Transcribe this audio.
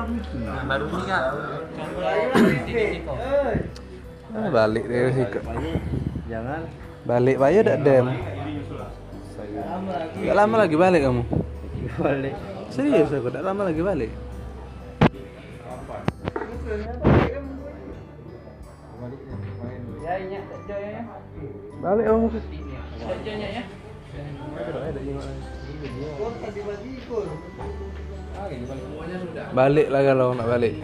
Nah, baru sih kak. Balik dari situ. Jangan. Balik Pak ya dem. Gak lama lagi balik kamu. Balik. Serius aku, gak lama lagi balik. Balik kamu. Balik lah kalau nak balik.